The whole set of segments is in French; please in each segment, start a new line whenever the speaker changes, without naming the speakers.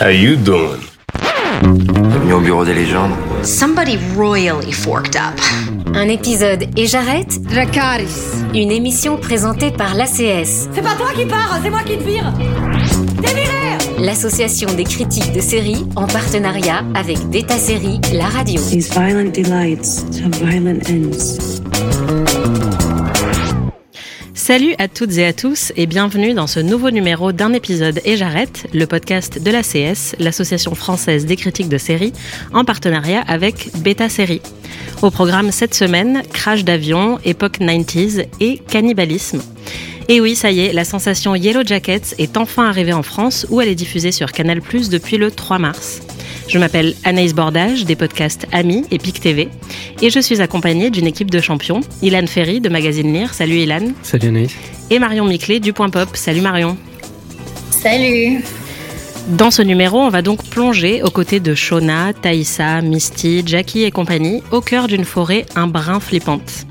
How you doing?
Bienvenue au bureau des légendes?
Somebody royally forked up.
Un épisode et j'arrête
Dracaris.
Une émission présentée par l'ACS,
C'est pas toi qui pars, c'est moi qui te vire. T'es viré
l'association des critiques de séries en partenariat avec Beta Série, la radio.
These violent delights have violent ends.
Salut à toutes et à tous et bienvenue dans ce nouveau numéro d'un épisode et j'arrête, le podcast de l'ACS, l'association française des critiques de séries, en partenariat avec Beta Série. Au programme cette semaine, crash d'avion, époque 90s et cannibalisme. Et oui, ça y est, la sensation Yellow Jackets est enfin arrivée en France où elle est diffusée sur Canal+ depuis le 3 mars. Je m'appelle Anaïs Bordage des podcasts Ami et PIC TV et je suis accompagnée d'une équipe de champions, Ilan Ferry de Magazine Lire. Salut Ilan.
Salut Anaïs.
Et Marion Miclet du Point Pop. Salut Marion.
Salut
Dans ce numéro, on va donc plonger aux côtés de Shona, Thaïsa, Misty, Jackie et compagnie au cœur d'une forêt un brin flippante.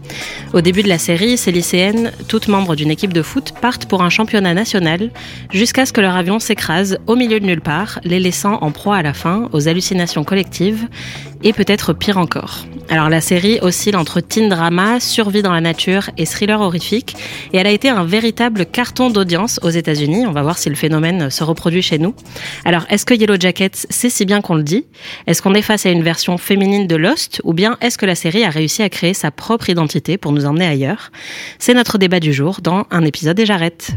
Au début de la série, ces lycéennes, toutes membres d'une équipe de foot, partent pour un championnat national jusqu'à ce que leur avion s'écrase au milieu de nulle part, les laissant en proie à la fin aux hallucinations collectives et peut-être pire encore. Alors la série oscille entre teen drama, survie dans la nature et thriller horrifique et elle a été un véritable carton d'audience aux États-Unis. On va voir si le phénomène se reproduit chez nous. Alors est-ce que Yellow Jackets c'est si bien qu'on le dit? Est-ce qu'on est face à une version féminine de Lost? Ou bien est-ce que la série a réussi à créer sa propre identité? Pour nous emmener ailleurs C'est notre débat du jour dans un épisode et j'arrête.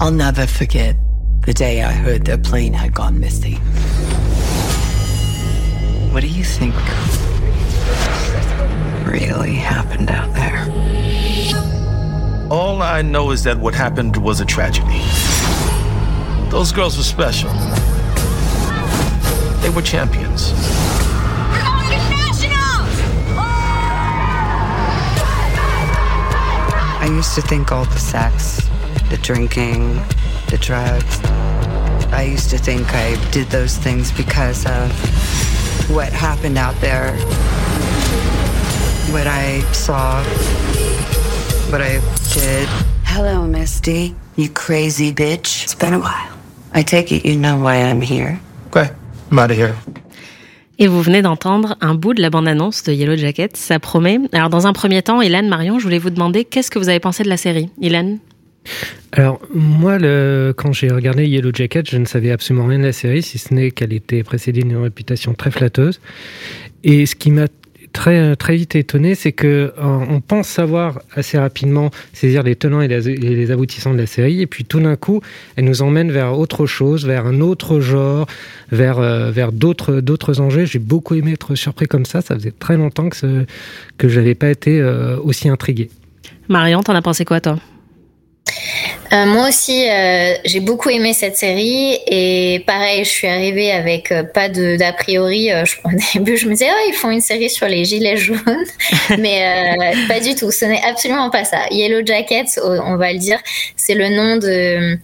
I'll never forget the day I heard their plane had gone missing.
What do you think really happened out there?
All I know is that what happened was a tragedy. Those girls were special. They were champions.
I used to think all the sex, the drinking, the drugs. I used to think I did those things because of what happened out there, what I saw, what I did. Hello, Misty. You crazy bitch. It's been a while. I take it you know why I'm here.
Okay, I'm out of here.
Et vous venez d'entendre un bout de la bande-annonce de Yellow Jacket, ça promet. Alors dans un premier temps, Ilan, Marion, je voulais vous demander qu'est-ce que vous avez pensé de la série? Ilan
Alors, moi, quand j'ai regardé Yellow Jacket, je ne savais absolument rien de la série, si ce n'est qu'elle était précédée d'une réputation très flatteuse. Et ce qui m'a très, très vite étonné, c'est que euh, on pense savoir assez rapidement saisir les tenants et les, aboutissants de la série, et puis tout d'un coup, elle nous emmène vers autre chose, vers un autre genre, vers, euh, vers d'autres, d'autres enjeux. J'ai beaucoup aimé être surpris comme ça. Ça faisait très longtemps que, que je n'avais pas été euh, aussi intrigué.
Marion, t'en as pensé quoi toi?
Euh, moi aussi, euh, j'ai beaucoup aimé cette série et pareil, je suis arrivée avec euh, pas de d'a priori. Je, au début, je me disais, oh, ils font une série sur les gilets jaunes, mais pas du tout. Ce n'est absolument pas ça. Yellow Jackets, on va le dire, c'est le nom de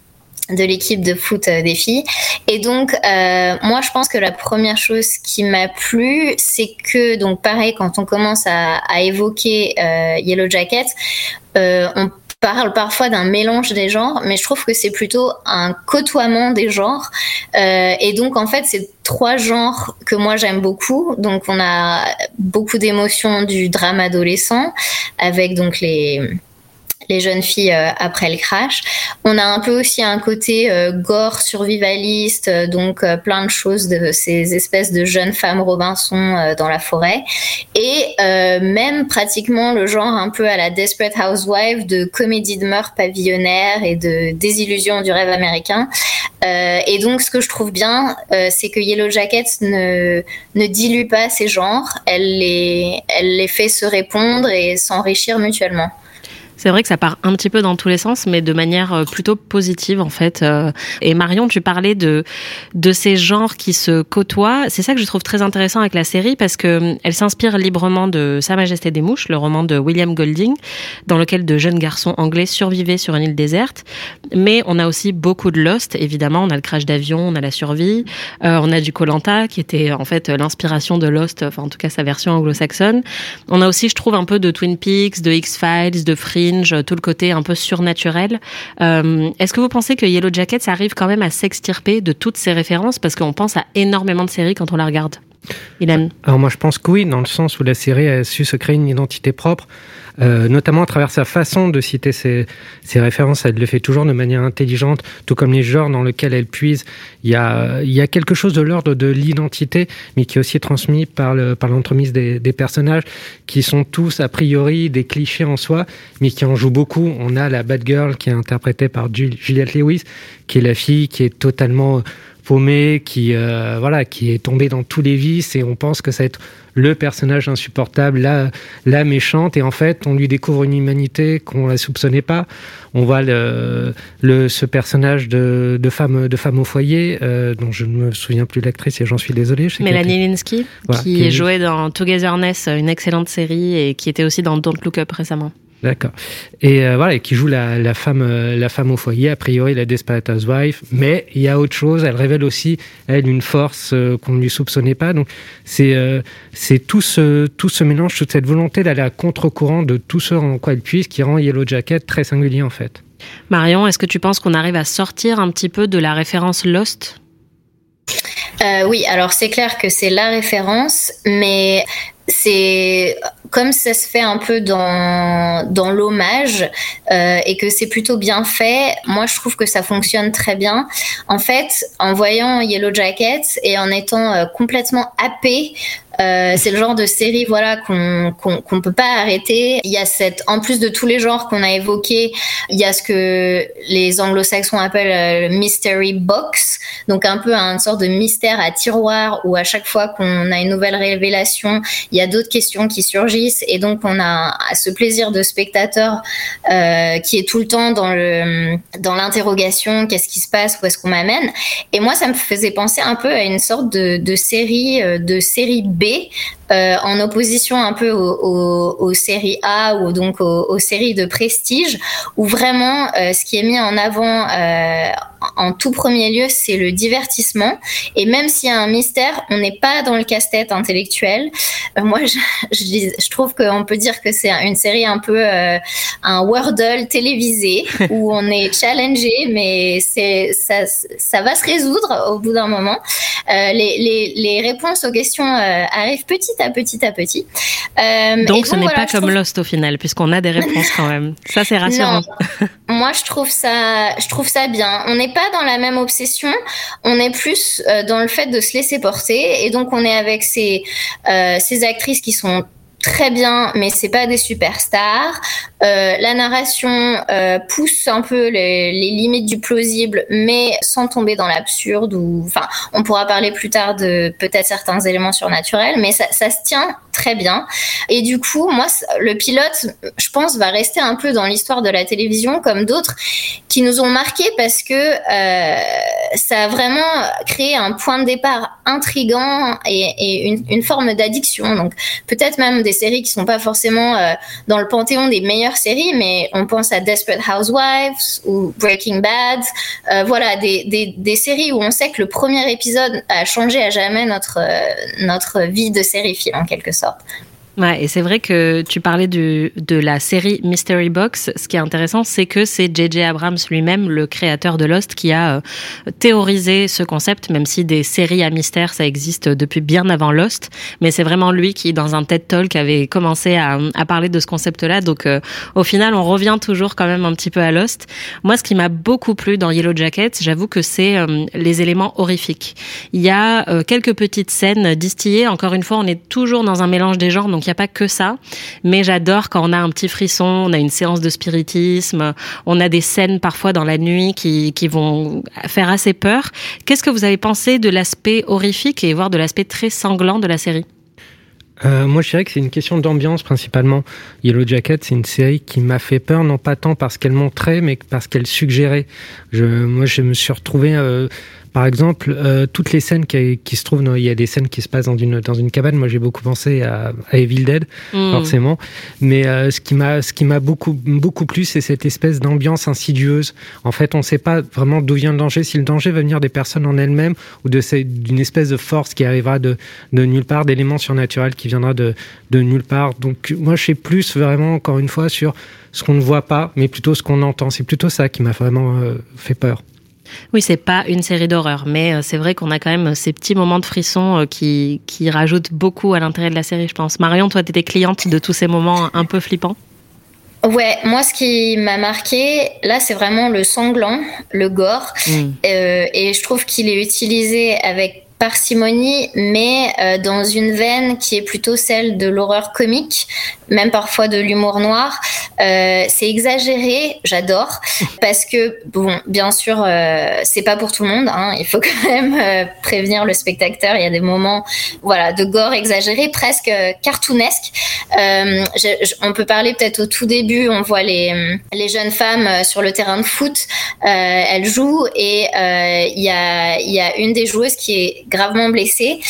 de l'équipe de foot des filles. Et donc, euh, moi, je pense que la première chose qui m'a plu, c'est que, donc, pareil, quand on commence à, à évoquer euh, Yellow Jacket, euh, on parle parfois d'un mélange des genres, mais je trouve que c'est plutôt un côtoiement des genres. Euh, et donc, en fait, c'est trois genres que moi j'aime beaucoup. Donc, on a beaucoup d'émotions du drame adolescent, avec donc les les jeunes filles euh, après le crash. On a un peu aussi un côté euh, gore survivaliste, euh, donc plein de choses de ces espèces de jeunes femmes Robinson dans la forêt. Et même pratiquement le genre un peu à la Desperate Housewife de comédie de meurtre pavillonnaire et de désillusion du rêve américain. Et donc, ce que je trouve bien, c'est que Yellow Jackets ne, dilue pas ces genres, elle les fait se répondre et s'enrichir mutuellement.
C'est vrai que ça part un petit peu dans tous les sens, mais de manière euh, plutôt positive en fait. Euh. Et Marion, tu parlais de de ces genres qui se côtoient. C'est ça que je trouve très intéressant avec la série parce que euh, elle s'inspire librement de Sa Majesté des mouches, le roman de William Golding, dans lequel de jeunes garçons anglais survivaient sur une île déserte. Mais on a aussi beaucoup de Lost, évidemment. On a le crash d'avion, on a la survie, on a du Colanta qui était en fait l'inspiration de Lost, enfin en tout cas sa version anglo-saxonne. On a aussi, je trouve, un peu de Twin Peaks, de X Files, de Fringe tout le côté un peu surnaturel. Euh, Est-ce que vous pensez que Yellow Jackets arrive quand même à s'extirper de toutes ces références? Parce qu'on pense à énormément de séries quand on la regarde Ilan
Alors moi je pense que oui, dans le sens où la série a su se créer une identité propre. Euh, notamment à travers sa façon de citer ses, références. Elle le fait toujours de manière intelligente, tout comme les genres dans lesquels elle puise. Il y a, il y a quelque chose de l'ordre de l'identité, mais qui est aussi transmis par le, par l'entremise des, personnages, qui sont tous a priori des clichés en soi, mais qui en jouent beaucoup. On a la Bad Girl qui est interprétée par Juliette Lewis, qui est la fille qui est totalement qui euh, voilà, qui est tombée dans tous les vices, et on pense que ça va être le personnage insupportable, la, la méchante, et en fait, on lui découvre une humanité qu'on ne la soupçonnait pas. On voit le, le, ce personnage de, de, femme, de femme au foyer, euh, dont je ne me souviens plus l'actrice, et j'en suis désolé.
Mélanie Linsky, voilà, qui, qui jouait dans Togetherness, une excellente série, et qui était aussi dans Don't Look Up récemment.
D'accord. Et euh, voilà, qui joue la, la femme, euh, la femme au foyer, a priori la Desperate Housewife, mais il y a autre chose. Elle révèle aussi elle une force euh, qu'on ne lui soupçonnait pas. Donc c'est euh, c'est tout ce tout ce mélange, toute cette volonté d'aller à contre-courant de tout ce en quoi elle puise, qui rend Yellow Jacket très singulier en fait.
Marion, est-ce que tu penses qu'on arrive à sortir un petit peu de la référence Lost?
Euh, oui, alors c'est clair que c'est la référence, mais c'est comme ça se fait un peu dans, dans l'hommage euh, et que c'est plutôt bien fait, moi je trouve que ça fonctionne très bien. En fait, en voyant Yellow Jackets et en étant euh, complètement happé euh, c'est le genre de série voilà qu'on qu'on qu'on peut pas arrêter. Il y a cette, en plus de tous les genres qu'on a évoqués, il y a ce que les anglo-saxons appellent le mystery box, donc un peu une sorte de mystère à tiroir où à chaque fois qu'on a une nouvelle révélation, il y a d'autres questions qui surgissent et donc on a ce plaisir de spectateur euh, qui est tout le temps dans le dans l'interrogation, qu'est-ce qui se passe, où est-ce qu'on m'amène. Et moi, ça me faisait penser un peu à une sorte de, de série de série euh, en opposition un peu aux, séries A ou donc aux, aux, séries de prestige, où vraiment euh, ce qui est mis en avant euh, en tout premier lieu, c'est le divertissement. Et même s'il y a un mystère, on n'est pas dans le casse-tête intellectuel. Euh, moi, je, je, je trouve qu'on peut dire que c'est une série un peu euh, un Wordle télévisé où on est challengé, mais c'est ça, ça va se résoudre au bout d'un moment. Euh, les, les, les, réponses aux questions arrivent petit à petit à petit.
Donc, ce n'est voilà, pas comme trouve... Lost au final, puisqu'on a des réponses quand même. Ça, c'est rassurant.
Non. Moi, je trouve ça, je trouve ça bien. On n'est pas dans la même obsession, on est plus euh, dans le fait de se laisser porter, et donc on est avec ces, euh, ces actrices qui sont très bien, mais c'est pas des superstars. Euh, la narration euh, pousse un peu les, limites du plausible, mais sans tomber dans l'absurde. Enfin, on pourra parler plus tard de peut-être certains éléments surnaturels, mais ça, se tient très bien. Et du coup, moi, le pilote, je pense, va rester un peu dans l'histoire de la télévision, comme d'autres qui nous ont marqué parce que euh, ça a vraiment créé un point de départ intrigant et, et une, une, forme d'addiction. Donc, peut-être même des séries qui sont pas forcément euh, dans le panthéon des meilleures séries, mais on pense à Desperate Housewives ou Breaking Bad. Euh, voilà, des, des, des, séries où on sait que le premier épisode a changé à jamais notre, euh, notre vie de série-film, en quelque sorte.
Ouais, et c'est vrai que tu parlais du, de la série Mystery Box. Ce qui est intéressant, c'est que c'est J.J. Abrams lui-même, le créateur de Lost, qui a euh, théorisé ce concept, même si des séries à mystère, ça existe depuis bien avant Lost. Mais c'est vraiment lui qui, dans un TED Talk, avait commencé à, à parler de ce concept-là. Donc, euh, au final, on revient toujours quand même un petit peu à Lost. Moi, ce qui m'a beaucoup plu dans Yellow Jacket, j'avoue que c'est euh, les éléments horrifiques. Il y a quelques petites scènes distillées. Encore une fois, on est toujours dans un mélange des genres, il n'y a pas que ça. Mais j'adore quand on a un petit frisson, on a une séance de spiritisme, on a des scènes parfois dans la nuit qui, qui vont faire assez peur. Qu'est-ce que vous avez pensé de l'aspect horrifique et voire de l'aspect très sanglant de la série?
Euh, moi, je dirais que c'est une question d'ambiance principalement. Yellow Jacket, c'est une série qui m'a fait peur, non pas tant parce qu'elle montrait, mais parce qu'elle suggérait. Je, moi, je me suis retrouvé euh, Par exemple, euh, toutes les scènes qui, qui se trouvent, il y a des scènes qui se passent dans une dans une cabane. Moi, j'ai beaucoup pensé à, à, Evil Dead,
Mm.
forcément. Mais euh, ce qui m'a ce qui m'a beaucoup beaucoup plu, c'est cette espèce d'ambiance insidieuse. En fait, on ne sait pas vraiment d'où vient le danger. Si le danger va venir des personnes en elles-mêmes ou de d'une espèce de force qui arrivera de de nulle part, d'éléments surnaturels qui viendra de de nulle part. Donc, moi, je sais plus vraiment encore une fois sur ce qu'on ne voit pas, mais plutôt ce qu'on entend. C'est plutôt ça qui m'a vraiment euh, fait peur.
Oui, c'est pas une série d'horreur, mais euh, c'est vrai qu'on a quand même ces petits moments de frisson euh, qui, qui rajoutent beaucoup à l'intérêt de la série, je pense. Marion, toi, t'étais cliente de tous ces moments un peu flippants?
Ouais, moi ce qui m'a marqué, là c'est vraiment le sanglant, le gore,
Mm.
Euh, et je trouve qu'il est utilisé avec parcimonie, mais euh, dans une veine qui est plutôt celle de l'horreur comique, même parfois de l'humour noir. Euh, c'est exagéré, j'adore, parce que bon, bien sûr, euh, c'est pas pour tout le monde. Hein, il faut quand même euh, prévenir le spectateur. Il y a des moments, voilà, de gore exagéré, presque euh, cartoonesque. Euh, je- je- on peut parler peut-être au tout début, on voit les, les jeunes femmes sur le terrain de foot, euh, elles jouent et euh, il y, a, il y a une des joueuses qui est gravement blessée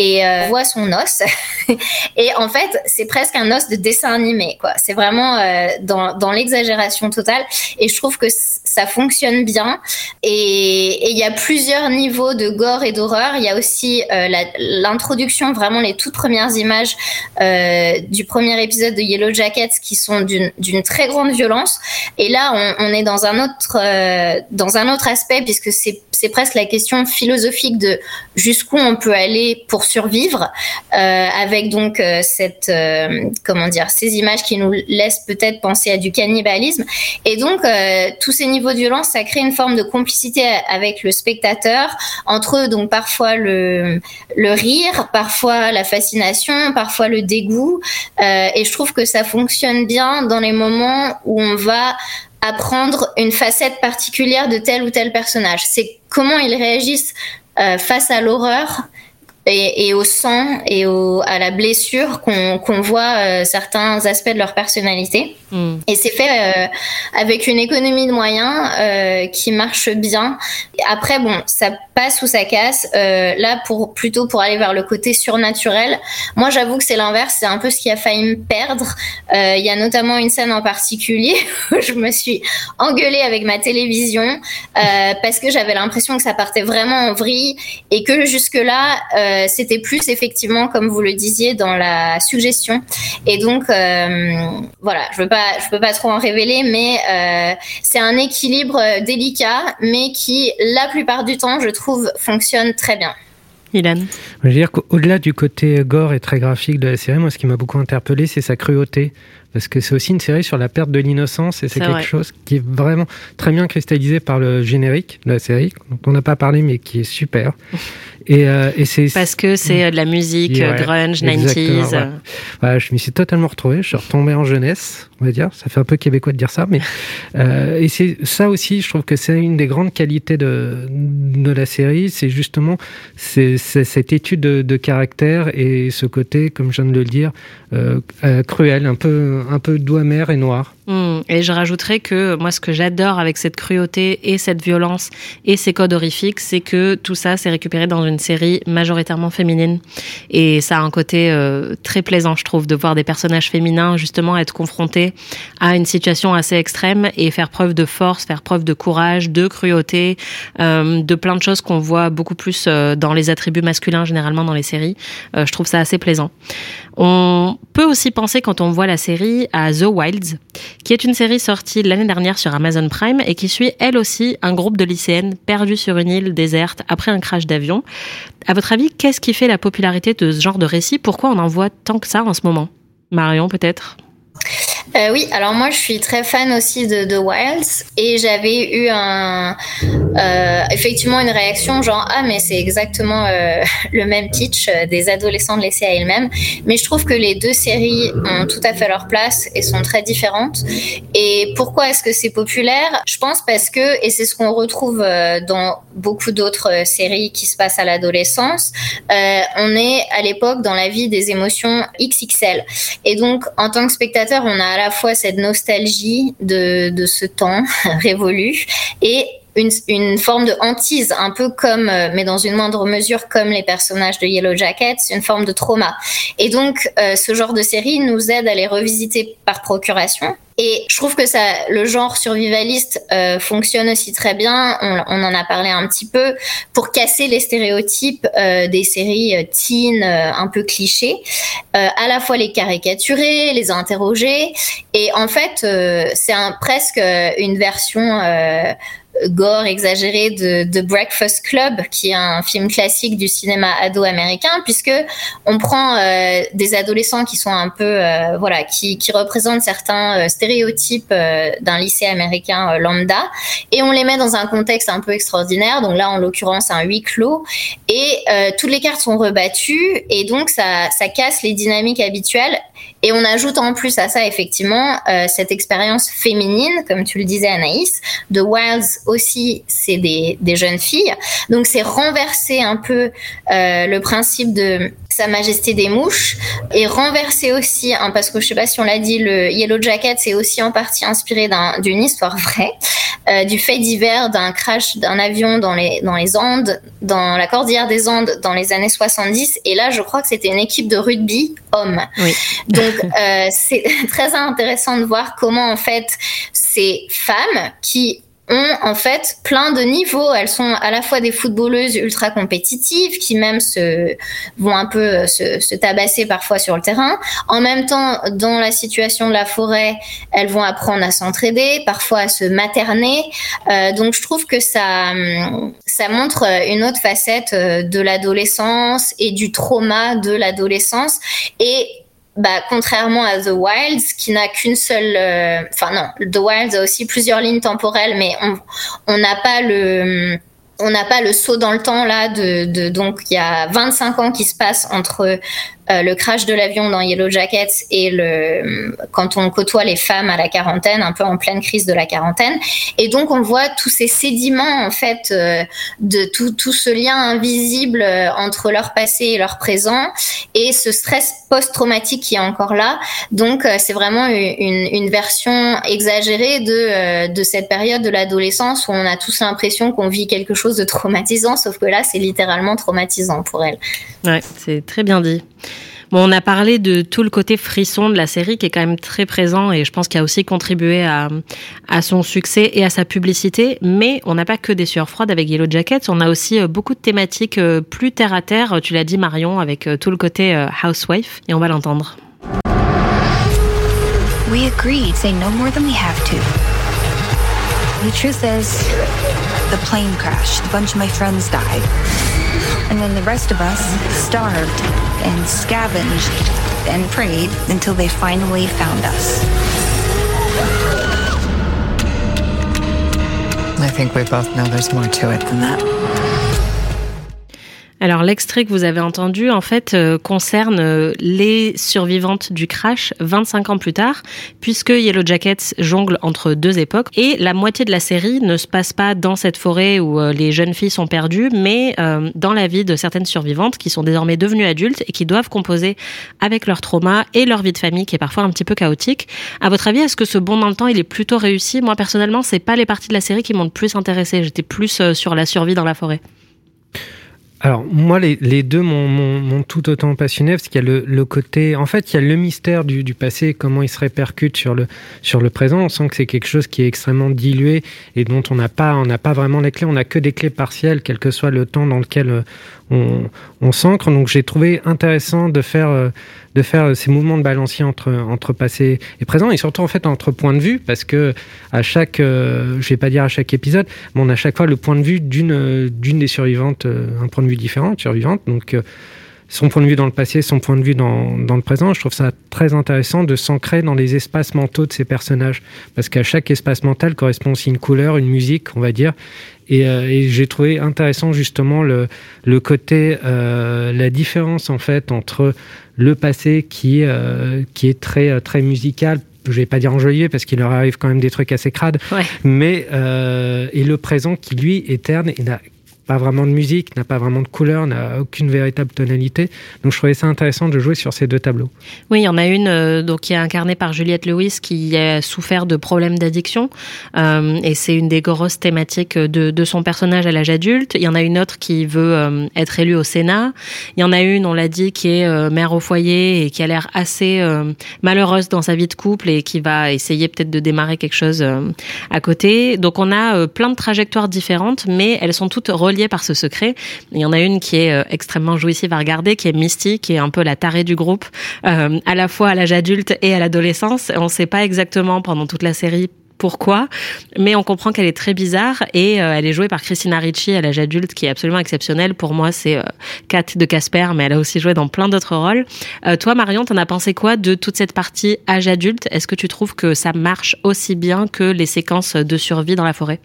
et euh, voit son os. et en fait, c'est presque un os de dessin animé, quoi. C'est vraiment euh, dans, dans l'exagération totale. Et je trouve que ça fonctionne bien. Et il y a plusieurs niveaux de gore et d'horreur. Il y a aussi euh, l'introduction, vraiment les toutes premières images du premier épisode de Yellow Jackets qui sont d'une très grande violence. Et là, on, on est dans un autre dans un autre aspect puisque c'est c'est presque la question philosophique de jusqu'où on peut aller pour survivre, euh, avec donc euh, cette euh, comment dire ces images qui nous laissent peut-être penser à du cannibalisme. Et donc tous ces niveaux de violence, ça crée une forme de complicité avec le spectateur, entre donc parfois le le rire, parfois la fascination, parfois le dégoût. Et je trouve que ça fonctionne bien dans les moments où on va apprendre une facette particulière de tel ou tel personnage. Comment ils réagissent euh, face à l'horreur et, et au sang et au, à la blessure qu'on voit euh, certains aspects de leur personnalité.
Mm.
Et c'est fait euh, avec une économie de moyens euh, qui marche bien. Après, bon, ça passe ou ça casse. Là, pour plutôt pour aller vers le côté surnaturel, moi, j'avoue que c'est l'inverse. C'est un peu ce qui a failli me perdre. Il y a notamment une scène en particulier où je me suis engueulée avec ma télévision parce que j'avais l'impression que ça partait vraiment en vrille et que jusque-là, euh, c'était plus effectivement, comme vous le disiez, dans la suggestion. Et donc, euh, voilà, je veux pas, je peux pas trop en révéler, mais euh, c'est un équilibre délicat, mais qui, la plupart du temps, je trouve, fonctionne très bien.
Ilan
Je veux dire qu'au-delà du côté gore et très graphique de la série, moi, ce qui m'a beaucoup interpellé, c'est sa cruauté. Parce que c'est aussi une série sur la perte de l'innocence et c'est quelque
vrai.
chose qui est vraiment très bien cristallisé par le générique de la série, dont on n'a pas parlé mais qui est super. Et, euh, et c'est
Parce que c'est euh, de la musique euh,
Ouais,
grunge,
exactement,
90s.
ouais. Ouais, je m'y suis totalement retrouvé. Je suis retombé en jeunesse, on va dire. Ça fait un peu québécois de dire ça, mais euh, et c'est ça aussi. Je trouve que c'est une des grandes qualités de de la série, c'est justement c'est cette étude de, de caractère et ce côté, comme je viens de le dire, euh, cruel, un peu un peu doux amer et noir.
Mm. Et je rajouterais que moi, ce que j'adore avec cette cruauté et cette violence et ces codes horrifiques, c'est que tout ça, c'est récupéré dans une série majoritairement féminine. Et ça a un côté euh, très plaisant, je trouve, de voir des personnages féminins justement être confrontés à une situation assez extrême et faire preuve de force, faire preuve de courage, de cruauté, euh, de plein de choses qu'on voit beaucoup plus euh, dans les attributs masculins généralement dans les séries. Je trouve ça assez plaisant. On peut aussi penser quand on voit la série à The Wilds, qui est une série sortie l'année dernière sur Amazon Prime et qui suit elle aussi un groupe de lycéennes perdues sur une île déserte après un crash d'avion. À votre avis, qu'est-ce qui fait la popularité de ce genre de récit? Pourquoi on en voit tant que ça en ce moment? Marion, peut-être?
Euh, oui, alors moi je suis très fan aussi de The Wilds et j'avais eu un euh, effectivement une réaction genre ah mais c'est exactement euh, le même pitch des adolescents laissés à elles-mêmes mais je trouve que les deux séries ont tout à fait leur place et sont très différentes. Et pourquoi est-ce que c'est populaire? Je pense parce que et c'est ce qu'on retrouve dans beaucoup d'autres séries qui se passent à l'adolescence on est à l'époque dans la vie des émotions XXL et donc en tant que spectateur on a la fois cette nostalgie de, de ce temps révolu et une, une, forme de hantise, un peu comme, euh, mais dans une moindre mesure, comme les personnages de Yellow Jackets, une forme de trauma. Et donc, euh, ce genre de série nous aide à les revisiter par procuration. Et je trouve que ça, le genre survivaliste euh, fonctionne aussi très bien. On, on, en a parlé un petit peu pour casser les stéréotypes euh, des séries euh, teen euh, un peu clichés, à la fois les caricaturer, les interroger. Et en fait, c'est un, presque une version gore exagéré de, de, Breakfast Club, qui est un film classique du cinéma ado américain, puisque on prend euh, des adolescents qui sont un peu, euh, voilà, qui, qui, représentent certains euh, stéréotypes d'un lycée américain lambda, et on les met dans un contexte un peu extraordinaire. Donc là, en l'occurrence, un huis clos, et toutes les cartes sont rebattues, et donc ça casse les dynamiques habituelles. Et on ajoute en plus à ça effectivement euh, cette expérience féminine, comme tu le disais Anaïs, de Wilds aussi, c'est des, des, jeunes filles. Donc c'est renverser un peu euh, le principe de Sa Majesté des mouches et renverser aussi, hein, parce que je sais pas si on l'a dit, le Yellow Jacket c'est aussi en partie inspiré d'une histoire vraie, euh, du fait divers d'un crash d'un avion dans les, dans les Andes, dans la cordillère des Andes dans les années 70. Et là, je crois que c'était une équipe de rugby homme.
Oui.
Donc euh, c'est très intéressant de voir comment en fait ces femmes qui ont en fait plein de niveaux. Elles sont à la fois des footballeuses ultra compétitives qui même se vont un peu se, se, tabasser parfois sur le terrain. En même temps, dans la situation de la forêt, elles vont apprendre à s'entraider, parfois à se materner. Euh, donc je trouve que ça ça montre une autre facette euh, de l'adolescence et du trauma de l'adolescence et bah, contrairement à The Wilds, qui n'a qu'une seule, euh, enfin non, The Wilds a aussi plusieurs lignes temporelles, mais on n'a pas le, on n'a pas le saut dans le temps là de, de donc il y a 25 ans qui se passent entre euh, le crash de l'avion dans Yellow Jackets et le quand on côtoie les femmes à la quarantaine, un peu en pleine crise de la quarantaine. Et donc on voit tous ces sédiments en fait euh, de tout, tout ce lien invisible euh, entre leur passé et leur présent et ce stress post-traumatique qui est encore là. Donc c'est vraiment une, version exagérée de, de cette période de l'adolescence où on a tous l'impression qu'on vit quelque chose de traumatisant, sauf que là c'est littéralement traumatisant pour elle.
Ouais, c'est très bien dit. On a parlé de tout le côté frisson de la série qui est quand même très présent et je pense qu'il a aussi contribué à, à son succès et à sa publicité. Mais on n'a pas que des sueurs froides avec Yellow Jackets. On a aussi euh, beaucoup de thématiques euh, plus terre à terre. Tu l'as dit Marion avec euh, tout le côté housewife et on va l'entendre.
We agreed say no more than we have to. The truth is, the plane crashed. A bunch of my friends died. And then the rest of us starved and scavenged and prayed until they finally found us.
I think we both know there's more to it than that.
Alors l'extrait que vous avez entendu en fait euh, concerne euh, les survivantes du crash 25 ans plus tard puisque Yellow Jackets jongle entre deux époques et la moitié de la série ne se passe pas dans cette forêt où euh, les jeunes filles sont perdues mais dans la vie de certaines survivantes qui sont désormais devenues adultes et qui doivent composer avec leur trauma et leur vie de famille qui est parfois un petit peu chaotique. À votre avis, est-ce que ce bond dans le temps, il est plutôt réussi? Moi personnellement, c'est pas les parties de la série qui m'ont le plus intéressé, j'étais plus sur la survie dans la forêt.
Alors moi les, deux m'ont tout autant passionné parce qu'il y a le, côté en fait il y a le mystère du, du, passé comment il se répercute sur le sur le présent. On sent que c'est quelque chose qui est extrêmement dilué et dont on n'a pas on n'a pas vraiment les clés. On n'a que des clés partielles quel que soit le temps dans lequel on, s'ancre. Donc j'ai trouvé intéressant de faire de faire ces mouvements de balancier entre entre passé et présent et surtout en fait entre points de vue parce que à chaque euh, je vais pas dire à chaque épisode mais on a chaque fois le point de vue d'une d'une des survivantes un point de vue différentes survivantes donc euh, son point de vue dans le passé son point de vue dans, dans le présent. Je trouve ça très intéressant de s'ancrer dans les espaces mentaux de ces personnages. Parce qu'à chaque espace mental correspond aussi une couleur une musique on va dire. Et, euh, et j'ai trouvé intéressant justement le, le côté euh, la différence en fait entre le passé qui euh, qui est très très musical. Je vais pas dire enjoyé parce qu'il leur arrive quand même des trucs assez crades.
Ouais.
mais euh, et le présent qui lui est terne et n'a pas vraiment de musique, n'a pas vraiment de couleur, n'a aucune véritable tonalité. Donc je trouvais ça intéressant de jouer sur ces deux tableaux.
Oui, il y en a une euh, donc qui est incarnée par Juliette Lewis qui a souffert de problèmes d'addiction euh, et c'est une des grosses thématiques de, son personnage à l'âge adulte. Il y en a une autre qui veut euh, être élue au Sénat. Il y en a une, on l'a dit, qui est mère au foyer et qui a l'air assez malheureuse dans sa vie de couple et qui va essayer peut-être de démarrer quelque chose à côté. Donc on a plein de trajectoires différentes, mais elles sont toutes reliées par ce secret. Il y en a une qui est extrêmement jouissive à regarder, qui est Misty, qui est un peu la tarée du groupe, à la fois à l'âge adulte et à l'adolescence. On ne sait pas exactement pendant toute la série pourquoi, mais on comprend qu'elle est très bizarre et euh, elle est jouée par Christina Ricci à l'âge adulte qui est absolument exceptionnelle. Pour moi, c'est euh, Kat de Casper, mais elle a aussi joué dans plein d'autres rôles. Euh, toi, Marion, t'en as pensé quoi de toute cette partie âge adulte? Est-ce que tu trouves que ça marche aussi bien que les séquences de survie dans la forêt?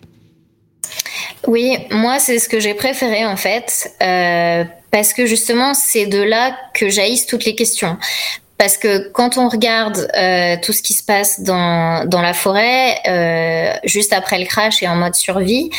Oui, moi c'est ce que j'ai préféré en fait, euh, parce que justement c'est de là que jaillissent toutes les questions. Parce que quand on regarde euh, tout ce qui se passe dans, dans la forêt, euh, juste après le crash et en mode survie,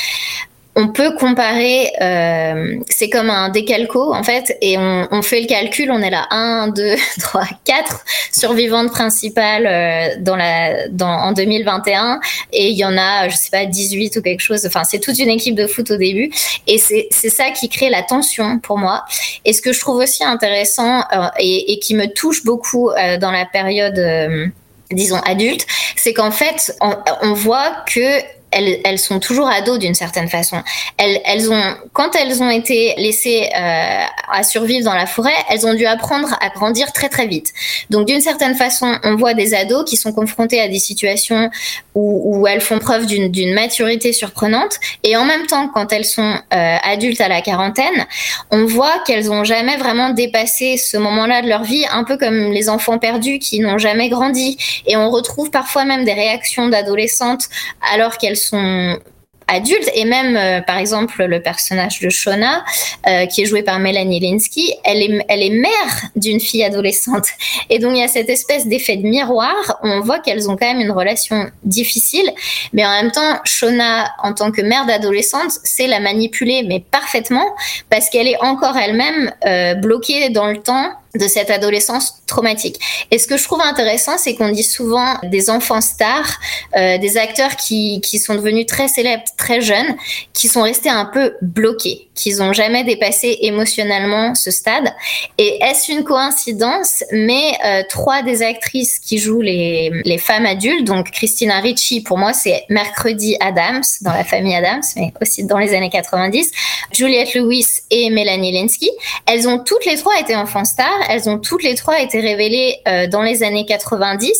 on peut comparer, euh, c'est comme un décalco en fait, et on, on, fait le calcul, on est là 1, 2, 3, 4 survivantes principales euh, dans la, dans, en 2021, et il y en a, je sais pas, 18 ou quelque chose, enfin c'est toute une équipe de foot au début, et c'est ça qui crée la tension pour moi. Et ce que je trouve aussi intéressant euh, et, et, qui me touche beaucoup euh, dans la période euh, disons adulte, c'est qu'en fait, on, on, voit que elles, sont toujours ados d'une certaine façon. Elles, ont, quand elles ont été laissées euh, à survivre dans la forêt, elles ont dû apprendre à grandir très très vite. Donc d'une certaine façon, on voit des ados qui sont confrontés à des situations où, où elles font preuve d'une maturité surprenante, et en même temps, quand elles sont euh, adultes à la quarantaine, on voit qu'elles ont jamais vraiment dépassé ce moment-là de leur vie, un peu comme les enfants perdus qui n'ont jamais grandi. Et on retrouve parfois même des réactions d'adolescentes alors qu'elles sont adultes. Et même euh, par exemple le personnage de Shona euh, qui est joué par Melanie Linsky elle est elle est mère d'une fille adolescente. Et donc il y a cette espèce d'effet de miroir où on voit qu'elles ont quand même une relation difficile. Mais en même temps Shona en tant que mère d'adolescente c'est la manipuler mais parfaitement parce qu'elle est encore elle-même euh, bloquée dans le temps de cette adolescence traumatique. Et ce que je trouve intéressant, c'est qu'on dit souvent des enfants stars, euh, des acteurs qui, qui sont devenus très célèbres très jeunes, qui sont restés un peu bloqués, qu'ils n'ont jamais dépassé émotionnellement ce stade. Et est-ce une coïncidence? Mais euh, trois des actrices qui jouent les, les femmes adultes, donc Christina Ricci, pour moi c'est Mercredi Adams, dans la famille Adams, mais aussi dans les années 90, Juliette Lewis et Melanie Linsky, elles ont toutes les trois été enfants stars elles ont toutes les trois été révélées euh, dans les années 90.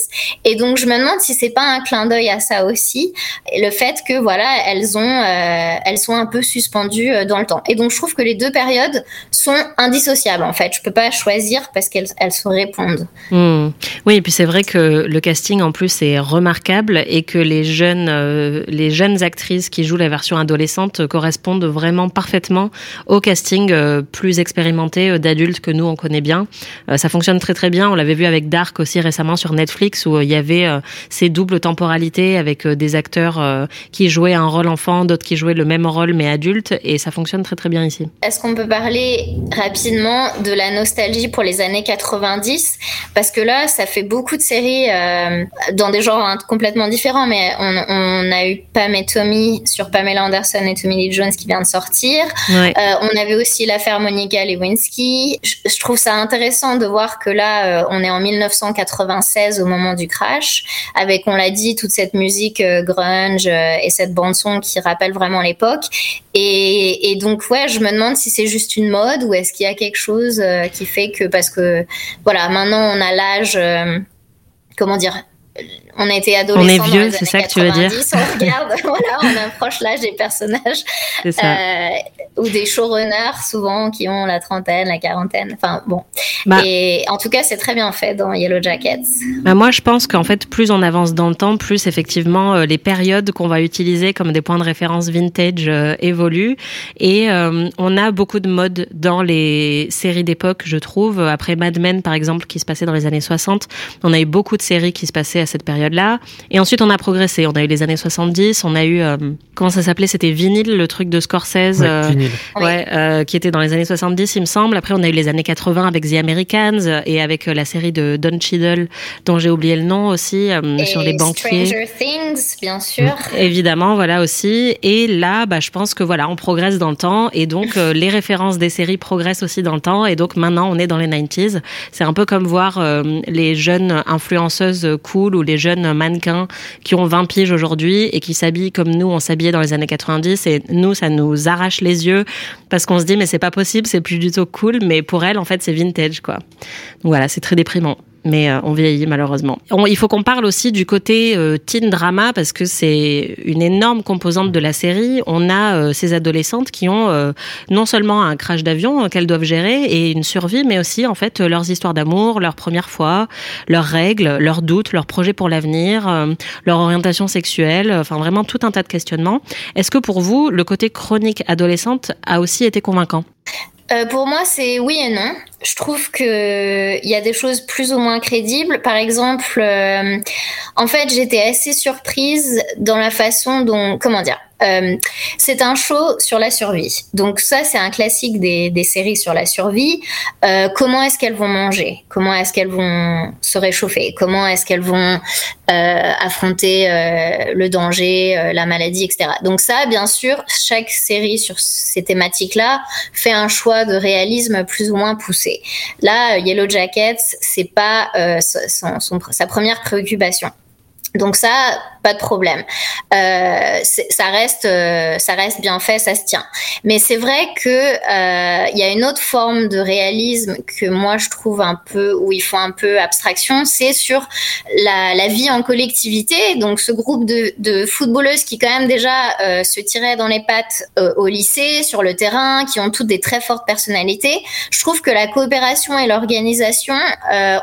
Et donc, je me demande si c'est pas un clin d'œil à ça aussi, le fait que voilà, elles ont, euh, elles sont un peu suspendues euh, dans le temps. Et donc, je trouve que les deux périodes sont indissociables en fait. Je peux pas choisir parce qu'elles elles se répondent.
Mmh. Oui, et puis c'est vrai que le casting en plus est remarquable et que les jeunes, les jeunes actrices qui jouent la version adolescente correspondent vraiment parfaitement au casting plus expérimenté d'adultes que nous on connaît bien. Euh, ça fonctionne très très bien. On l'avait vu avec Dark aussi récemment sur Netflix où euh, il y avait euh, ces doubles temporalités avec des acteurs qui jouaient un rôle enfant, d'autres qui jouaient le même rôle mais adulte et ça fonctionne très très bien ici.
Est-ce qu'on peut parler rapidement de la nostalgie pour les années 90 parce que là ça fait beaucoup de séries euh, dans des genres hein, complètement différents mais on, on, a eu Pam et Tommy sur Pamela Anderson et Tommy Lee Jones qui vient de sortir. Ouais. Euh, on avait aussi l'affaire Monica Lewinsky. Je, je trouve ça intéressant de voir que là, euh, on est en 1996 au moment du crash, avec, on l'a dit, toute cette musique euh, grunge euh, et cette bande son qui rappelle vraiment l'époque. Et, donc, ouais, je me demande si c'est juste une mode ou est-ce qu'il y a quelque chose qui fait que, parce que, voilà, maintenant on a l'âge, comment dire, on a été adolescents.
On est vieux, c'est ça que tu veux dire.
On regarde, voilà, on approche l'âge des personnages. Euh, ou des showrunners, souvent, qui ont la trentaine, la quarantaine. Enfin, bon. Bah, et en tout cas, c'est très bien fait dans Yellow Jackets.
Bah moi, je pense qu'en fait, plus on avance dans le temps, plus effectivement, euh, les périodes qu'on va utiliser comme des points de référence vintage euh, évoluent. Et euh, on a beaucoup de modes dans les séries d'époque, je trouve. Après Mad Men, par exemple, qui se passait dans les années 60, on a eu beaucoup de séries qui se passaient à cette période période-là. Et ensuite, on a progressé. On a eu les années 70, on a eu, euh, comment ça s'appelait? C'était Vinyl, le truc de Scorsese,
Ouais,
euh,
vinyle.
ouais, euh, qui était dans les années 70, il me semble. Après, on a eu les années 80 avec The Americans et avec euh, la série de Don Cheadle, dont j'ai oublié le nom aussi, euh,
Et
sur les banquiers.
Stranger Things, bien sûr.
Évidemment, voilà aussi. Et là, bah, je pense que voilà, on progresse dans le temps et donc euh, les références des séries progressent aussi dans le temps. Et donc maintenant, on est dans les 90s. C'est un peu comme voir euh, les jeunes influenceuses cool ou les jeunes mannequins qui ont 20 piges aujourd'hui et qui s'habillent comme nous, on s'habillait dans les années 90. Et nous, ça nous arrache les yeux parce qu'on se dit mais c'est pas possible, c'est plus du tout cool. Mais pour elles, en fait, c'est vintage quoi. Donc voilà, c'est très déprimant mais euh, on vieillit malheureusement. Il faut qu'on parle aussi du côté euh, teen drama parce que c'est une énorme composante de la série. On a euh, ces adolescentes qui ont non seulement un crash d'avion qu'elles doivent gérer et une survie, mais aussi en fait leurs histoires d'amour, leurs premières fois, leurs règles, leurs doutes, leurs projets pour l'avenir, leur orientation sexuelle, enfin vraiment tout un tas de questionnements. Est-ce que pour vous, le côté chronique adolescente a aussi été convaincant?
Pour moi, c'est oui et non. Je trouve que il y a des choses plus ou moins crédibles. Par exemple, euh, en fait, j'étais assez surprise dans la façon dont, comment dire, euh, c'est un show sur la survie. Donc ça, c'est un classique des, séries sur la survie. Euh, comment est-ce qu'elles vont manger? Comment est-ce qu'elles vont se réchauffer? Comment est-ce qu'elles vont affronter le danger, la maladie, etc. Donc ça, bien sûr, chaque série sur ces thématiques-là fait un choix de réalisme plus ou moins poussé. Là, Yellow Jackets, c'est pas euh, son- sa première préoccupation. Donc ça, pas de problème. Euh, ça reste, euh, ça reste bien fait, ça se tient. Mais c'est vrai que euh, il y a une autre forme de réalisme que moi je trouve un peu où ils font un peu abstraction, c'est sur la, vie en collectivité. Donc ce groupe de, de footballeuses qui quand même déjà se tiraient dans les pattes au lycée, sur le terrain, qui ont toutes des très fortes personnalités. Je trouve que la coopération et l'organisation,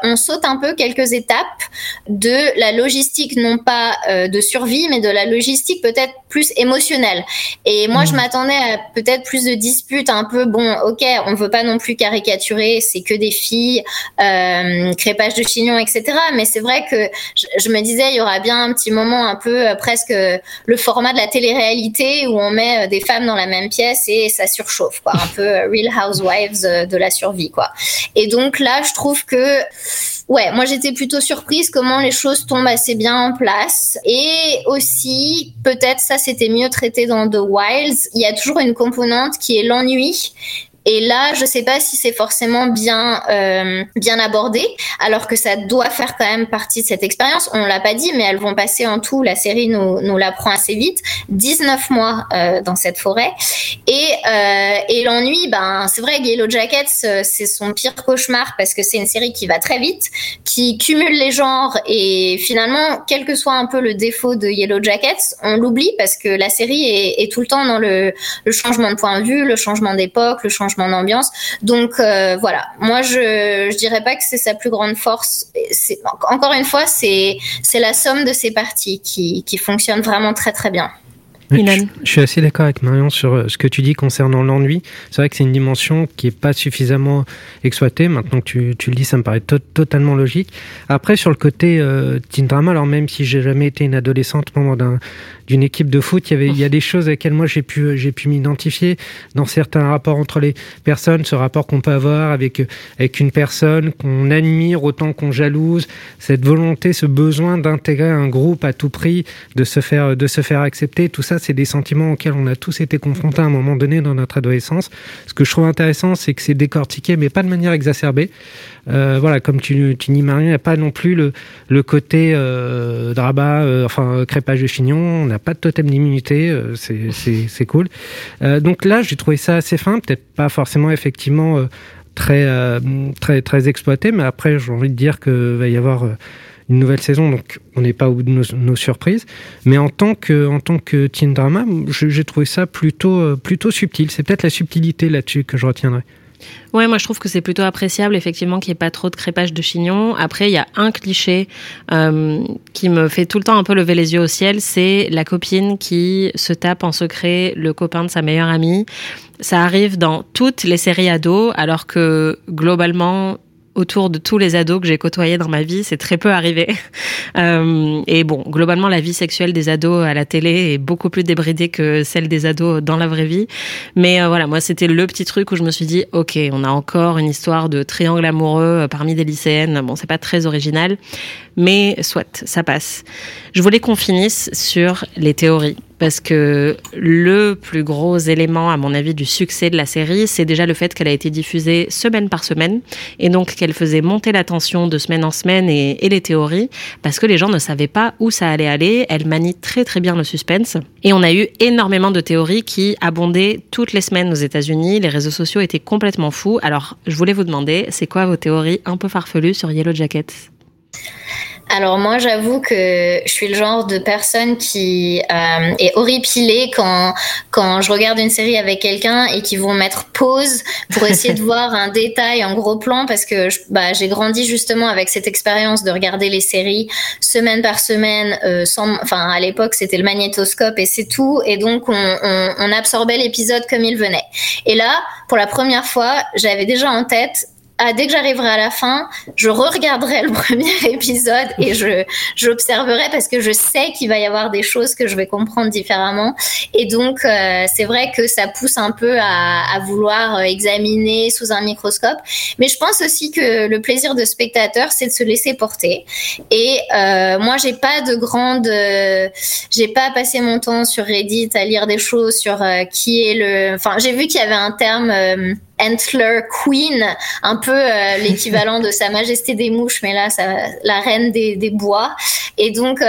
on saute un peu quelques étapes de la logistique non pas euh, de survie, mais de la logistique peut-être plus émotionnelle. Et moi, je m'attendais à peut-être plus de disputes, un peu bon, ok, on veut pas non plus caricaturer, c'est que des filles, euh, crépage de chignon, etc. Mais c'est vrai que je, je me disais, il y aura bien un petit moment un peu euh, presque euh, le format de la télé-réalité où on met des femmes dans la même pièce et ça surchauffe, quoi, un peu Real Housewives de la survie, quoi. Et donc là, je trouve que ouais, moi j'étais plutôt surprise comment les choses tombent assez bien en place. Et aussi, peut-être ça c'était mieux traité dans The Wilds, il y a toujours une composante qui est l'ennui. Et là, je sais pas si c'est forcément bien euh, bien abordé, alors que ça doit faire quand même partie de cette expérience. On l'a pas dit, mais elles vont passer en tout. La série nous nous l'apprend assez vite. 19 mois euh, dans cette forêt. Et euh, et l'ennui, ben c'est vrai, Yellow Jackets, euh, c'est son pire cauchemar parce que c'est une série qui va très vite, qui cumule les genres et finalement, quel que soit un peu le défaut de Yellow Jackets, on l'oublie parce que la série est, est tout le temps dans le, le changement de point de vue, le changement d'époque, le changement d'ambiance. Donc euh, voilà, moi je je dirais pas que c'est sa plus grande force. C'est encore une fois, c'est c'est la somme de ces parties qui qui fonctionne vraiment très très bien.
Je, je suis assez d'accord avec Marion sur euh, ce que tu dis concernant l'ennui. C'est vrai que c'est une dimension qui est pas suffisamment exploitée. Maintenant que tu, tu le dis, ça me paraît to- totalement logique. Après, sur le côté euh, teen drama, alors même si j'ai jamais été une adolescente membre d'un d'une équipe de foot, il y avait il y a des choses avec lesquelles moi j'ai pu j'ai pu m'identifier dans certains rapports entre les personnes, ce rapport qu'on peut avoir avec avec une personne qu'on admire autant qu'on jalouse, cette volonté, ce besoin d'intégrer un groupe à tout prix, de se faire de se faire accepter, tout ça c'est des sentiments auxquels on a tous été confrontés à un moment donné dans notre adolescence. Ce que je trouve intéressant, c'est que c'est décortiqué, mais pas de manière exacerbée. Euh, voilà, comme tu, tu dis Marion, il n'y a pas non plus le, côté euh, drama, euh, enfin crépage de chignon, on n'a pas de totem d'immunité, euh, c'est- cool. Donc là, j'ai trouvé ça assez fin, peut-être pas forcément effectivement très, très, très exploité, mais après, j'ai envie de dire qu'il va y avoir une nouvelle saison, donc on n'est pas au bout de nos, surprises. Mais en tant que, en tant que teen drama, j'ai trouvé ça plutôt, plutôt subtil. C'est peut-être la subtilité là-dessus que je retiendrai.
Ouais, moi je trouve que c'est plutôt appréciable effectivement qu'il n'y ait pas trop de crépage de chignon. Après, il y a un cliché euh, qui me fait tout le temps un peu lever les yeux au ciel, c'est la copine qui se tape en secret le copain de sa meilleure amie. Ça arrive dans toutes les séries ados, alors que globalement, autour de tous les ados que j'ai côtoyés dans ma vie. C'est très peu arrivé. Euh, et bon, globalement, la vie sexuelle des ados à la télé est beaucoup plus débridée que celle des ados dans la vraie vie. Mais euh, voilà, moi, c'était le petit truc où je me suis dit, ok, on a encore une histoire de triangle amoureux parmi des lycéennes. Bon, c'est pas très original, mais soit, ça passe. Je voulais qu'on finisse sur les théories parce que le plus gros élément, à mon avis, du succès de la série, c'est déjà le fait qu'elle a été diffusée semaine par semaine, et donc qu'elle faisait monter la tension de semaine en semaine et, les théories, parce que les gens ne savaient pas où ça allait aller. Elle manie très très bien le suspense, et on a eu énormément de théories qui abondaient toutes les semaines aux États-Unis. Les réseaux sociaux étaient complètement fous. Alors, je voulais vous demander, c'est quoi vos théories un peu farfelues sur Yellow Jackets?
Alors moi, j'avoue que je suis le genre de personne qui euh, est horripilée quand quand je regarde une série avec quelqu'un et qui vont mettre pause pour essayer de voir un détail en gros plan parce que bah, j'ai grandi justement avec cette expérience de regarder les séries semaine par semaine. Euh, sans, enfin à l'époque c'était le magnétoscope et c'est tout et donc on, on, on absorbait l'épisode comme il venait. Et là, pour la première fois, j'avais déjà en tête ah, dès que j'arriverai à la fin, je re-regarderai le premier épisode et je j'observerai parce que je sais qu'il va y avoir des choses que je vais comprendre différemment. Et donc, euh, c'est vrai que ça pousse un peu à, à, vouloir examiner sous un microscope. Mais je pense aussi que le plaisir de spectateur, c'est de se laisser porter. Et euh, moi, j'ai pas de grande, euh, j'ai pas passé mon temps sur Reddit à lire des choses sur euh, qui est le. Enfin, j'ai vu qu'il y avait un terme euh, Antler Queen, un peu euh, l'équivalent de Sa Majesté des mouches, mais là, ça, la reine des, des bois. Et donc, euh,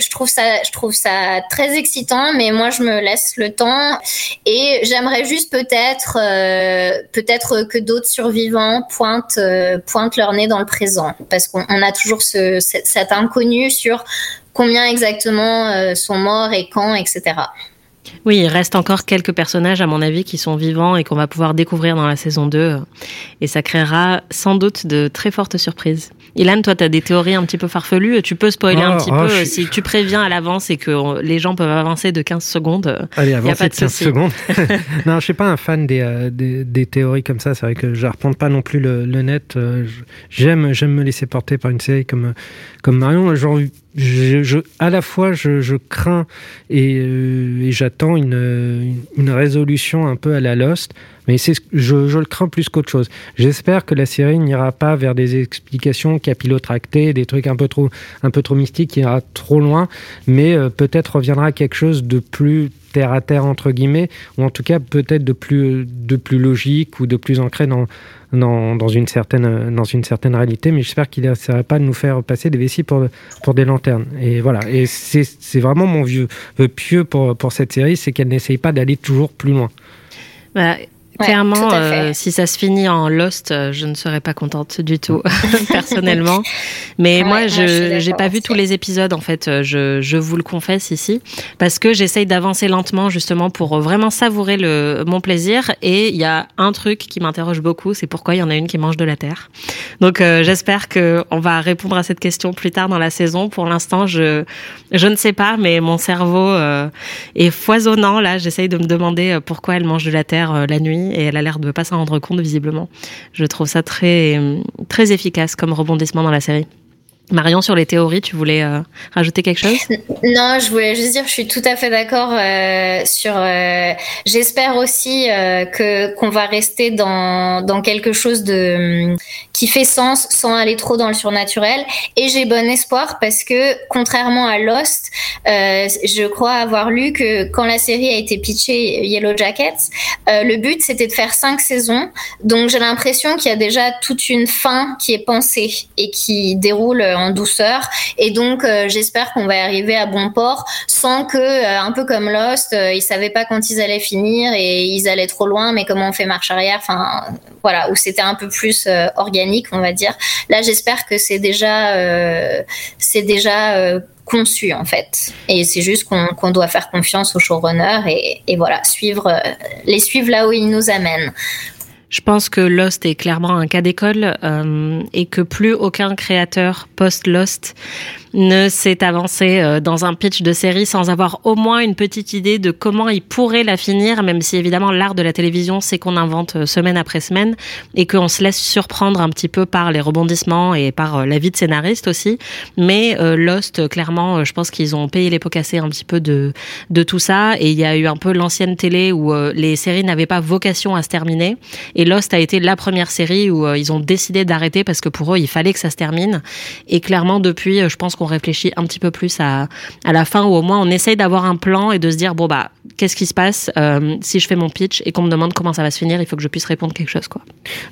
je trouve ça, je trouve ça très excitant, mais moi, je me laisse le temps et j'aimerais juste peut-être, euh, peut-être que d'autres survivants pointent, pointent leur nez dans le présent, parce qu'on a toujours ce, cet inconnu sur combien exactement sont morts et quand, etc.
Oui, il reste encore quelques personnages, à mon avis, qui sont vivants et qu'on va pouvoir découvrir dans la saison 2. Et ça créera sans doute de très fortes surprises. Ilan, toi, tu as des théories un petit peu farfelues. Tu peux spoiler un oh, petit oh, peu si tu préviens à l'avance et que les gens peuvent avancer de 15 secondes.
Allez, avancer
a pas
de, 15 secondes. non, je suis pas un fan des, euh, des, des, théories comme ça. C'est vrai que je ne pas non plus le, le net. Euh, j'aime, j'aime me laisser porter par une série comme, comme Marion. Genre, je, je, à la fois, je, je crains et, euh, et j'attends une, une, résolution un peu à la Lost, mais je, le crains plus qu'autre chose. J'espère que la série n'ira pas vers des explications capillotractées, des trucs un peu trop, un peu trop mystiques, qui ira trop loin, mais euh, peut-être reviendra à quelque chose de plus terre à terre entre guillemets, ou en tout cas peut-être de plus, de plus logique ou de plus ancré dans, dans, une, certaine, dans une certaine réalité, mais j'espère qu'il n'essaierait pas de nous faire passer des vessies pour, pour des lanternes. Et voilà, et c'est vraiment mon vieux pieux pour, pour cette série, c'est qu'elle n'essaye pas d'aller toujours plus loin.
Clairement, euh, si ça se finit en Lost, euh, je ne serais pas contente du tout, personnellement. Mais moi, je n'ai pas vu tous les épisodes, en fait, euh, je, je vous le confesse ici, parce que j'essaye d'avancer lentement, justement, pour vraiment savourer le, mon plaisir. Et il y a un truc qui m'interroge beaucoup, c'est pourquoi il y en a une qui mange de la terre. Donc, j'espère qu'on va répondre à cette question plus tard dans la saison. Pour l'instant, je, je ne sais pas, mais mon cerveau est foisonnant. Là, j'essaye de me demander pourquoi elle mange de la terre la nuit et elle a l'air de pas s'en rendre compte visiblement. Je trouve ça très très efficace comme rebondissement dans la série. Marion, sur les théories, tu voulais euh, rajouter quelque chose?
Non, je voulais juste dire, je suis tout à fait d'accord euh, sur. Euh, j'espère aussi que qu'on va rester dans dans quelque chose de qui fait sens sans aller trop dans le surnaturel. Et j'ai bon espoir parce que contrairement à Lost, je crois avoir lu que quand la série a été pitchée Yellow Jackets, le but c'était de faire cinq saisons. Donc j'ai l'impression qu'il y a déjà toute une fin qui est pensée et qui déroule en douceur. Et donc, euh, j'espère qu'on va arriver à bon port sans que, euh, un peu comme Lost, euh, ils savaient pas quand ils allaient finir et ils allaient trop loin, mais comment on fait marche arrière. Enfin, voilà, où c'était un peu plus on va dire. Là, j'espère que c'est déjà, c'est déjà conçu en fait. Et c'est juste qu'on doit faire confiance aux showrunners et, voilà, suivre, les suivre là où ils nous amènent.
Je pense que Lost est clairement un cas d'école euh, et que plus aucun créateur post-Lost ne s'est avancé euh, dans un pitch de série sans avoir au moins une petite idée de comment il pourrait la finir, même si évidemment l'art de la télévision, c'est qu'on invente euh, semaine après semaine et qu'on se laisse surprendre un petit peu par les rebondissements et par la vie de scénariste aussi. Mais Lost, clairement, je pense qu'ils ont payé les pots cassés un petit peu de, de tout ça. Et il y a eu un peu l'ancienne télé où les séries n'avaient pas vocation à se terminer. Et Lost a été la première série où ils ont décidé d'arrêter parce que pour eux, il fallait que ça se termine. Et clairement, depuis, je pense qu'on réfléchit un petit peu plus à, à la fin, ou au moins on essaye d'avoir un plan et de se dire, bon, bah, qu'est-ce qui se passe euh, si je fais mon pitch et qu'on me demande comment ça va se finir, il faut que je puisse répondre quelque chose. Quoi.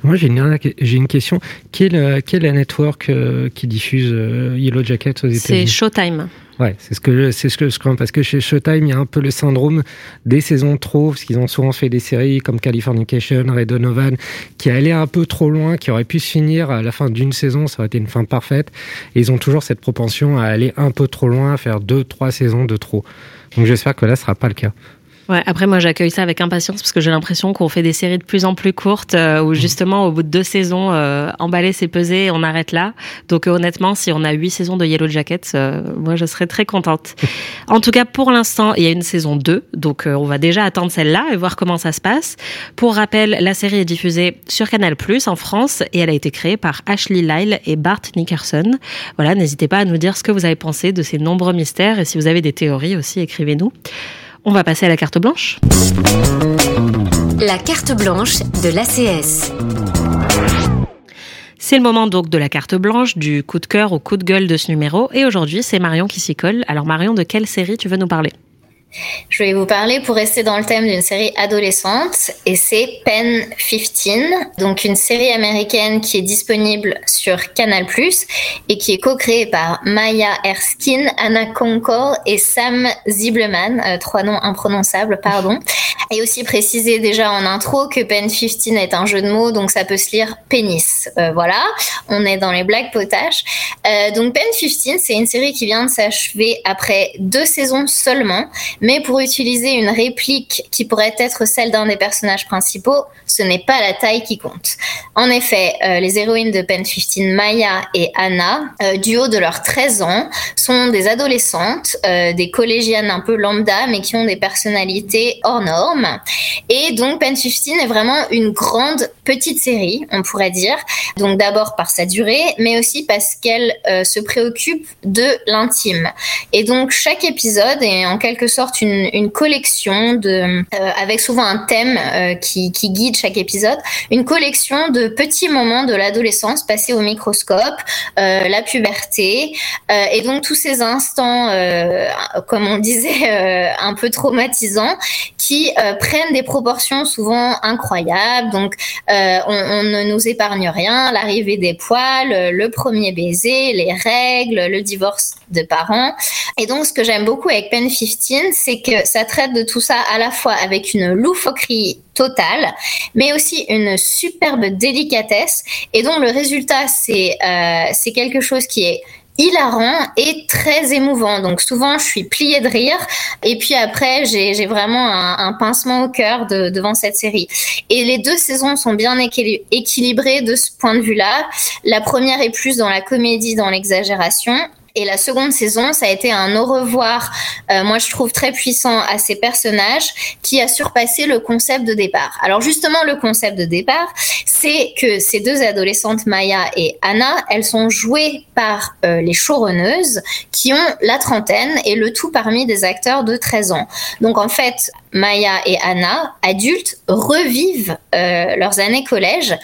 Moi, j'ai une, j'ai une question. Quelle, est la network euh, qui diffuse euh, Yellow Jacket aux États-Unis?
C'est Showtime.
Ouais, c'est ce que c'est ce que je crois parce que chez Showtime il y a un peu le syndrome des saisons trop parce qu'ils ont souvent fait des séries comme Californication, Red Donovan qui allaient un peu trop loin, qui auraient pu se finir à la fin d'une saison, ça aurait été une fin parfaite. Et ils ont toujours cette propension à aller un peu trop loin, à faire deux, trois saisons de trop. Donc j'espère que là ce sera pas le cas.
Ouais, après moi j'accueille ça avec impatience parce que j'ai l'impression qu'on fait des séries de plus en plus courtes euh, où mm. justement au bout de deux saisons euh, emballer c'est peser on arrête là. Donc euh, honnêtement si on a huit saisons de Yellow Jackets, euh, moi je serais très contente. en tout cas pour l'instant il y a une saison 2 donc on va déjà attendre celle-là et voir comment ça se passe. Pour rappel la série est diffusée sur Canal+ en France et elle a été créée par Ashley Lyle et Bart Nickerson. Voilà n'hésitez pas à nous dire ce que vous avez pensé de ces nombreux mystères et si vous avez des théories aussi écrivez-nous. On va passer à la carte blanche.
La carte blanche de l'ACS.
C'est le moment donc de la carte blanche, du coup de cœur au coup de gueule de ce numéro. Et aujourd'hui, c'est Marion qui s'y colle. Alors Marion, de quelle série tu veux nous parler?
Je vais vous parler pour rester dans le thème d'une série adolescente et c'est Pen 15, donc une série américaine qui est disponible sur Canal+ et qui est co-créée par Maya Erskine, Anna Concord et Sam Zibleman, euh, trois noms imprononçables, pardon. Et aussi préciser déjà en intro que Pen 15 est un jeu de mots, donc ça peut se lire pénis. Euh, voilà, on est dans les blagues potaches. Euh, donc Pen 15, c'est une série qui vient de s'achever après deux saisons seulement, pour utiliser une réplique qui pourrait être celle d'un des personnages principaux, ce n'est pas la taille qui compte. En effet, euh, les héroïnes de Pen 15, Maya et Anna, euh, du haut de leurs 13 ans, sont des adolescentes, euh, des collégiennes un peu lambda, mais qui ont des personnalités hors normes. Et donc Pen 15 est vraiment une grande petite série, on pourrait dire. Donc d'abord par sa durée, mais aussi parce qu'elle se préoccupe de l'intime. Et donc chaque épisode est en quelque sorte une, collection de, euh, avec souvent un thème euh, qui, guide chaque épisode, une collection de petits moments de l'adolescence passés au microscope, euh, la puberté, et donc tous ces instants, comme on disait, un peu traumatisants, qui prennent des proportions souvent incroyables. Donc on, on, ne nous épargne rien, l'arrivée des poils, le premier baiser, les règles, le divorce de parents. Et donc ce que j'aime beaucoup avec Pen 15, c'est que ça traite de tout ça à la fois avec une loufoquerie totale, mais aussi une superbe délicatesse. Et donc le résultat, euh, c'est quelque chose qui est hilarant et très émouvant. Donc souvent, je suis pliée de rire. Et puis après, j'ai vraiment un, pincement au cœur devant cette série. Et les deux saisons sont bien équilibrées de ce point de vue-là. La première est plus dans la comédie, dans l'exagération. Et la seconde saison, ça a été un au revoir, euh, moi je trouve très puissant à ces personnages qui a surpassé le concept de départ. Alors justement, le concept de départ, c'est que ces deux adolescentes, Maya et Anna, elles sont jouées par euh, les showrunneuses qui ont la trentaine et le tout parmi des acteurs de 13 ans. Donc en fait, Maya et Anna, adultes, revivent euh, leurs années collège.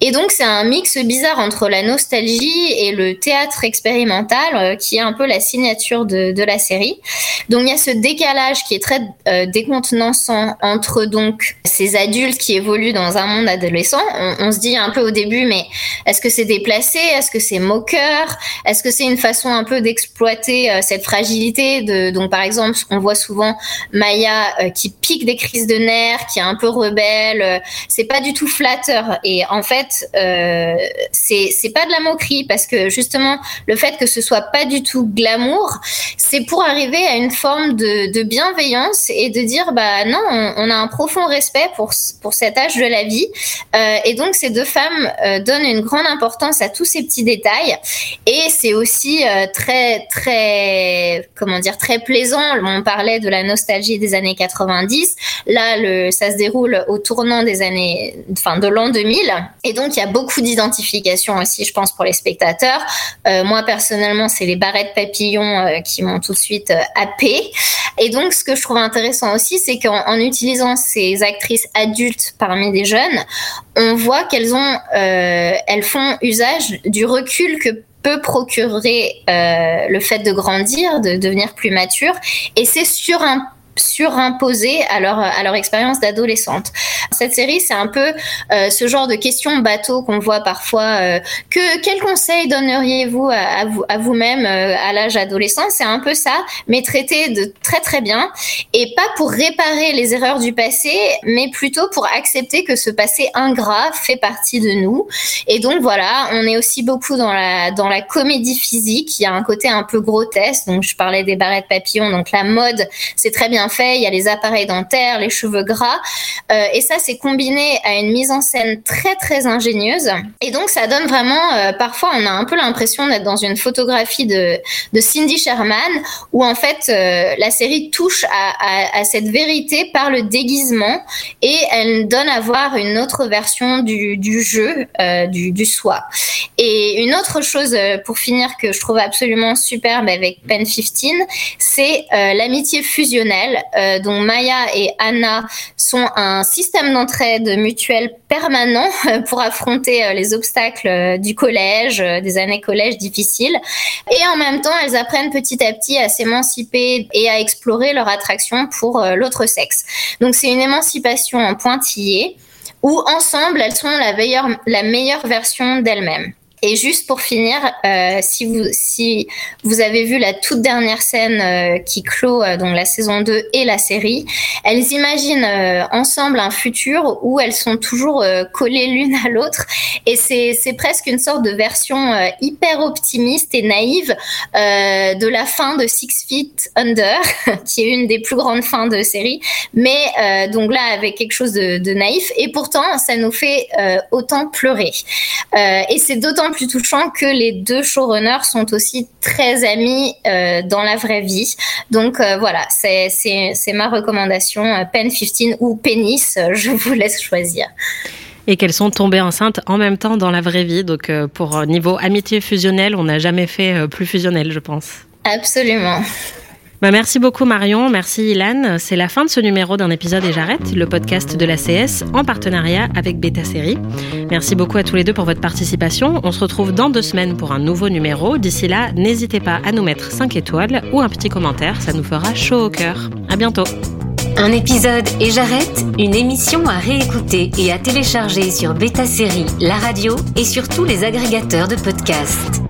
Et donc c'est un mix bizarre entre la nostalgie et le théâtre expérimental euh, qui est un peu la signature de, de, la série. Donc il y a ce décalage qui est très euh, décontenançant entre donc ces adultes qui évoluent dans un monde adolescent. On, on se dit un peu au début, mais est-ce que c'est déplacé? Est-ce que c'est moqueur? Est-ce que c'est une façon un peu d'exploiter cette fragilité de, Donc par exemple, on voit souvent Maya qui pique des crises de nerfs, qui est un peu rebelle. C'est pas du tout flatteur. Et en fait, euh, c'est pas de la moquerie parce que justement le fait que ce soit pas du tout glamour, c'est pour arriver à une forme de, de bienveillance et de dire bah non, on, a un profond respect pour pour cet âge de la vie. Euh, et donc ces deux femmes euh, donnent une grande importance à tous ces petits détails. Et c'est aussi euh, très très comment dire très plaisant. On parlait de la nostalgie des années 90. Là, ça se déroule au tournant des années, enfin de l'an 2000. Et donc il y a beaucoup d'identification aussi, je pense, pour les spectateurs. Euh, moi personnellement, c'est les barrettes papillons euh, qui m'ont tout de suite euh, happé. Et donc, ce que je trouve intéressant aussi, c'est qu'en utilisant ces actrices adultes parmi des jeunes, on voit qu'elles ont, elles font usage du recul que peut procurer le fait de grandir, de devenir plus mature, et c'est sur un surimposées à leur, à leur expérience d'adolescente. Cette série, c'est un peu euh, ce genre de questions bateau qu'on voit parfois. Euh, que Quel conseil donneriez-vous à, à, vous, à vous-même euh, à l'âge adolescent? C'est un peu ça, mais traité de très très bien. Et pas pour réparer les erreurs du passé, mais plutôt pour accepter que ce passé ingrat fait partie de nous. Et donc voilà, on est aussi beaucoup dans la, dans la comédie physique. Il y a un côté un peu grotesque. Donc je parlais des barrettes papillons. Donc la mode, c'est très bien fait. Il y a les appareils dentaires, les cheveux gras. Et ça, c'est combiné à une mise en scène très, très ingénieuse. Et donc, ça donne vraiment, euh, parfois, on a un peu l'impression d'être dans une photographie de, de Cindy Sherman, où en fait, euh, la série touche à, cette vérité par le déguisement et elle donne à voir une autre version du, jeu, euh, du, soi. Et une autre chose, pour finir, que je trouve absolument superbe avec Pen 15, c'est l'amitié fusionnelle dont Maya et Anna sont un système d'entraide mutuelle permanent pour affronter euh, les obstacles euh, du collège, des années collège difficiles. Et en même temps, elles apprennent petit à petit à s'émanciper et à explorer leur attraction pour l'autre sexe. Donc c'est une émancipation en où ensemble, elles sont la meilleure, la meilleure version d'elles-mêmes. Et juste pour finir, euh, si vous avez vu la toute dernière scène euh, qui clôt euh, donc la saison 2 et la série, elles imaginent ensemble un futur où elles sont toujours collées l'une à l'autre. Et c'est presque une sorte de version hyper optimiste et naïve de la fin de Six Feet Under, qui est une des plus grandes fins de série, mais donc là avec quelque chose de, de, naïf. Et pourtant ça nous fait autant pleurer. Et c'est d'autant plus touchant que les deux showrunners sont aussi très amis euh, dans la vraie vie. Donc euh, voilà, c'est ma recommandation, euh, Pen 15 ou Pénis, je vous laisse choisir
et qu'elles sont tombées enceintes en même temps dans la vraie vie. Donc pour niveau amitié fusionnelle, on n'a jamais fait plus fusionnel, je pense.
Absolument.
Bah merci beaucoup Marion, merci Ilan. C'est la fin de ce numéro d'un épisode et j'arrête, le podcast de la CS en partenariat avec Beta Série. Merci beaucoup à tous les deux pour votre participation. On se retrouve dans deux semaines pour un nouveau numéro. D'ici là, n'hésitez pas à nous mettre 5 étoiles ou un petit commentaire, ça nous fera chaud au cœur. À bientôt.
Un épisode et j'arrête, une émission à réécouter et à télécharger sur Beta Série, la radio et sur tous les agrégateurs de podcasts.